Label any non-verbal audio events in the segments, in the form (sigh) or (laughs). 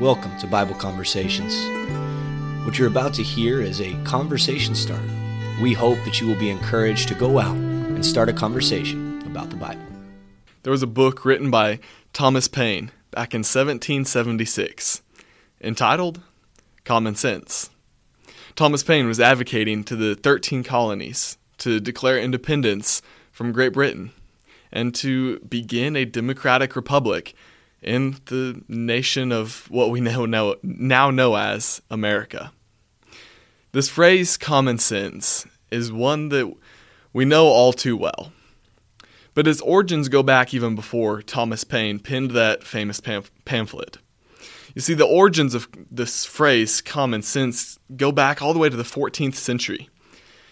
Welcome to Bible Conversations. What you're about to hear is a conversation starter. We hope that you will be encouraged to go out and start a conversation about the Bible. There was a book written by Thomas Paine back in 1776 entitled Common Sense. Thomas Paine was advocating to the 13 colonies to declare independence from Great Britain and to begin a democratic republic in the nation of what we now know, now know as America. This phrase, common sense, is one that we know all too well. But its origins go back even before Thomas Paine penned that famous pamphlet. You see, the origins of this phrase, common sense, go back all the way to the 14th century.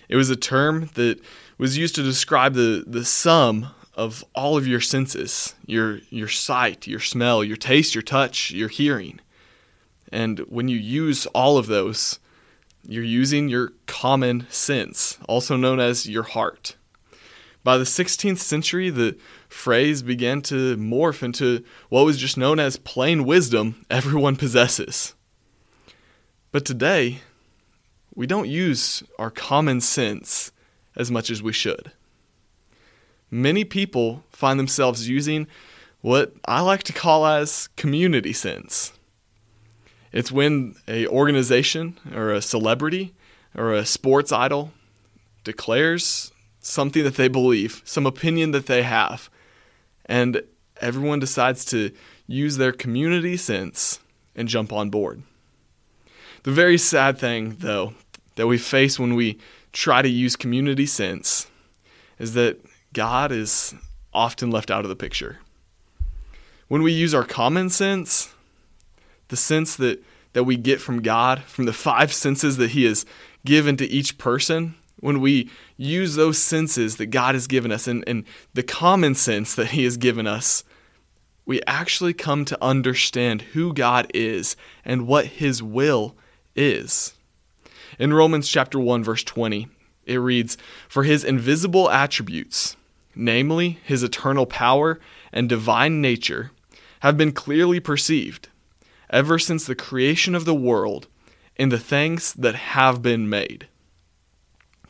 It was a term that was used to describe the, the sum of all of your senses your your sight, your smell, your taste, your touch, your hearing. And when you use all of those, you're using your common sense, also known as your heart. By the 16th century, the phrase began to morph into what was just known as plain wisdom everyone (laughs) possesses. But today, we don't use our common sense as much as we should many people find themselves using what I like to call as community sense. It's when a organization or a celebrity or a sports idol declares something that they believe, some opinion that they have, and everyone decides to use their community sense and jump on board. The very sad thing, though, that we face when we try to use community sense is that God is often left out of the picture. When we use our common sense, the sense that, that we get from God, from the five (laughs) senses that He has given to each person, when we use those senses that God has given us and, and the common sense that He has given us, we actually come to understand who God is and what His will is. In Romans chapter 1 verse 20, it reads, "For his invisible attributes, namely his eternal power and divine nature, have been clearly perceived ever since the creation of the world in the things that have been made.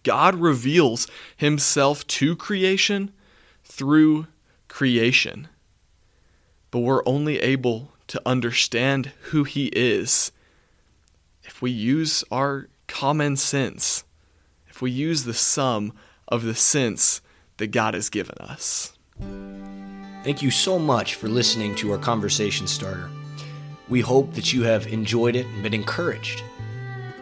God reveals himself to creation through creation. But we're only able to understand who he is if we use our common sense, if we use the sum of the sense that God has given us. Thank you so much for listening to our conversation starter. We hope that you have enjoyed it and been encouraged.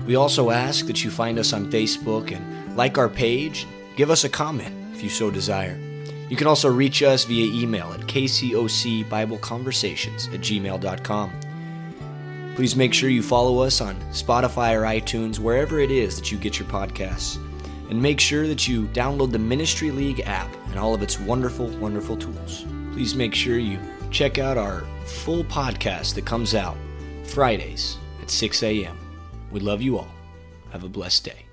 We also ask that you find us on Facebook and like our page, give us a comment if you so desire. You can also reach us via email at kcocbibleconversations at gmail.com. Please make sure you follow us on Spotify or iTunes, wherever it is that you get your podcasts. And make sure that you download the Ministry League app and all of its wonderful, wonderful tools. Please make sure you check out our full podcast that comes out Fridays at 6 a.m. We love you all. Have a blessed day.